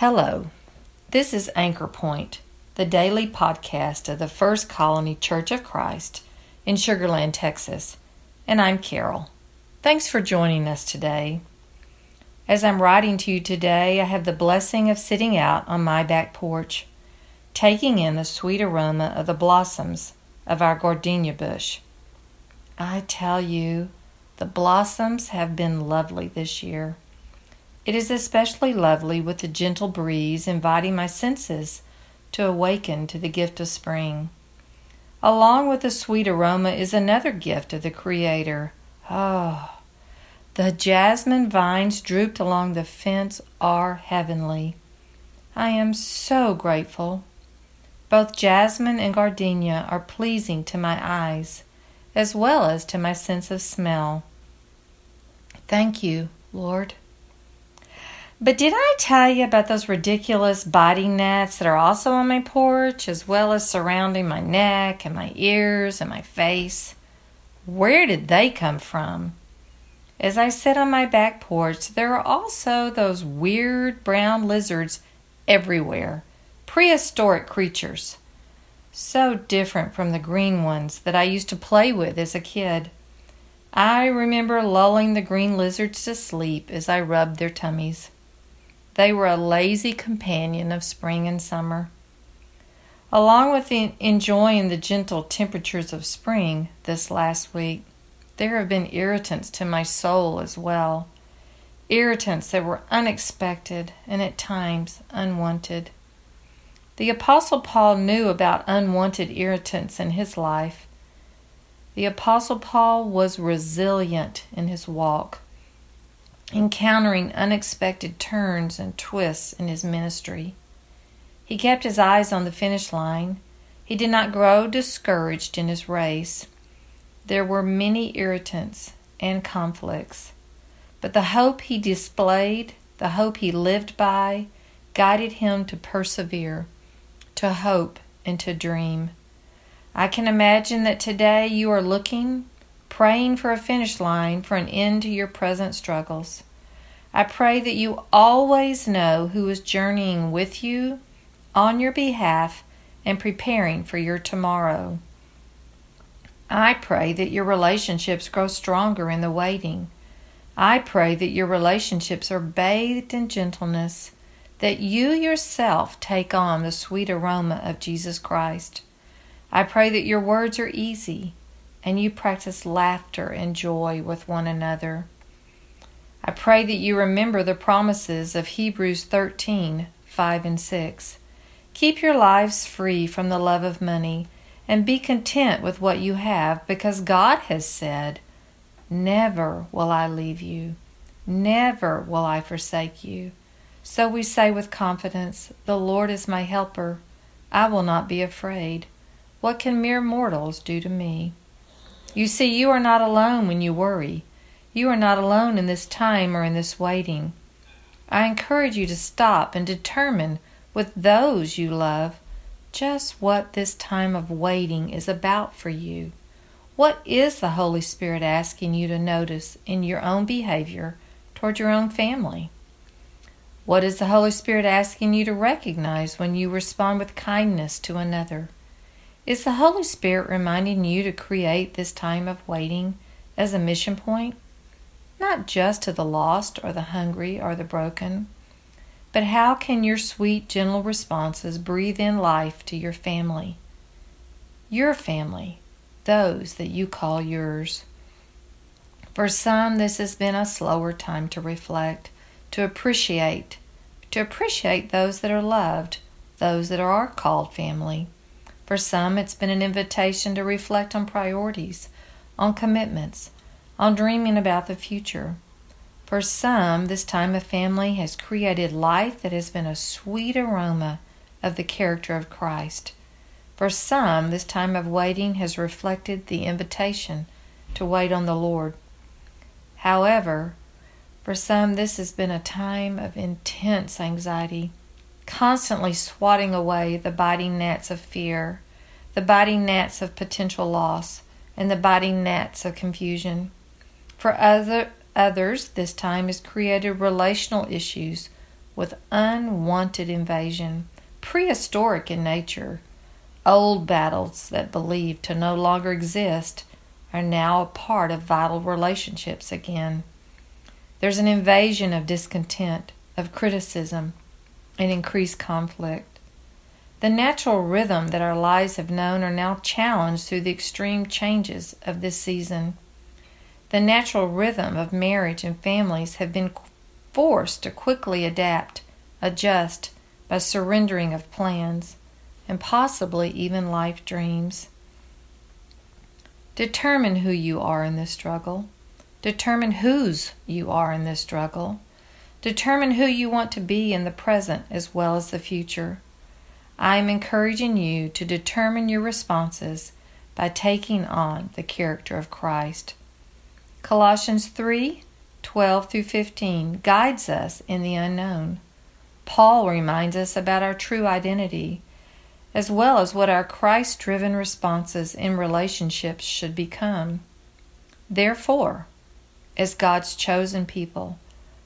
Hello, this is Anchor Point, the daily podcast of the First Colony Church of Christ in Sugar Land, Texas, and I'm Carol. Thanks for joining us today. As I'm writing to you today, I have the blessing of sitting out on my back porch, taking in the sweet aroma of the blossoms of our gardenia bush. I tell you, the blossoms have been lovely this year. It is especially lovely with the gentle breeze inviting my senses to awaken to the gift of spring. Along with the sweet aroma is another gift of the Creator. Oh, the jasmine vines drooped along the fence are heavenly. I am so grateful. Both jasmine and gardenia are pleasing to my eyes, as well as to my sense of smell. Thank you, Lord. But did I tell you about those ridiculous body nets that are also on my porch, as well as surrounding my neck and my ears and my face? Where did they come from? As I sit on my back porch, there are also those weird brown lizards everywhere, prehistoric creatures. So different from the green ones that I used to play with as a kid. I remember lulling the green lizards to sleep as I rubbed their tummies. They were a lazy companion of spring and summer. Along with enjoying the gentle temperatures of spring this last week, there have been irritants to my soul as well. Irritants that were unexpected and at times unwanted. The Apostle Paul knew about unwanted irritants in his life. The Apostle Paul was resilient in his walk encountering unexpected turns and twists in his ministry. He kept his eyes on the finish line. He did not grow discouraged in his race. There were many irritants and conflicts, but the hope he displayed, the hope he lived by, guided him to persevere, to hope, and to dream. I can imagine that today you are looking praying for a finish line for an end to your present struggles. I pray that you always know who is journeying with you on your behalf and preparing for your tomorrow. I pray that your relationships grow stronger in the waiting. I pray that your relationships are bathed in gentleness, that you yourself take on the sweet aroma of Jesus Christ. I pray that your words are easy, and you practice laughter and joy with one another. I pray that you remember the promises of Hebrews 13 5 and 6. Keep your lives free from the love of money and be content with what you have because God has said, Never will I leave you, never will I forsake you. So we say with confidence, The Lord is my helper. I will not be afraid. What can mere mortals do to me? You see, you are not alone when you worry. You are not alone in this time or in this waiting. I encourage you to stop and determine with those you love just what this time of waiting is about for you. What is the Holy Spirit asking you to notice in your own behavior toward your own family? What is the Holy Spirit asking you to recognize when you respond with kindness to another? Is the Holy Spirit reminding you to create this time of waiting as a mission point? Not just to the lost or the hungry or the broken, but how can your sweet, gentle responses breathe in life to your family? Your family, those that you call yours. For some, this has been a slower time to reflect, to appreciate, to appreciate those that are loved, those that are called family. For some, it's been an invitation to reflect on priorities, on commitments, on dreaming about the future. For some, this time of family has created life that has been a sweet aroma of the character of Christ. For some, this time of waiting has reflected the invitation to wait on the Lord. However, for some, this has been a time of intense anxiety constantly swatting away the biting gnats of fear, the biting gnats of potential loss, and the biting gnats of confusion. For other, others, this time has created relational issues with unwanted invasion, prehistoric in nature. Old battles that believed to no longer exist are now a part of vital relationships again. There's an invasion of discontent, of criticism, and increased conflict. The natural rhythm that our lives have known are now challenged through the extreme changes of this season. The natural rhythm of marriage and families have been forced to quickly adapt, adjust by surrendering of plans, and possibly even life dreams. Determine who you are in this struggle. Determine whose you are in this struggle. Determine who you want to be in the present as well as the future. I am encouraging you to determine your responses by taking on the character of Christ. Colossians 3 12 through 15 guides us in the unknown. Paul reminds us about our true identity, as well as what our Christ driven responses in relationships should become. Therefore, as God's chosen people,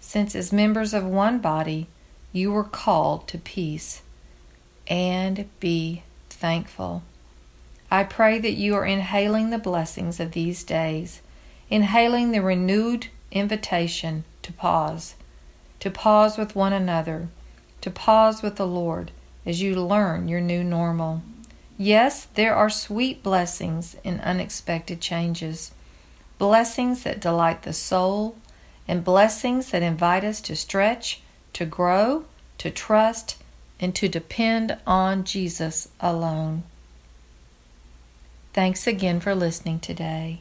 since as members of one body you were called to peace. And be thankful. I pray that you are inhaling the blessings of these days, inhaling the renewed invitation to pause, to pause with one another, to pause with the Lord as you learn your new normal. Yes, there are sweet blessings in unexpected changes blessings that delight the soul, and blessings that invite us to stretch, to grow, to trust, and to depend on Jesus alone. Thanks again for listening today.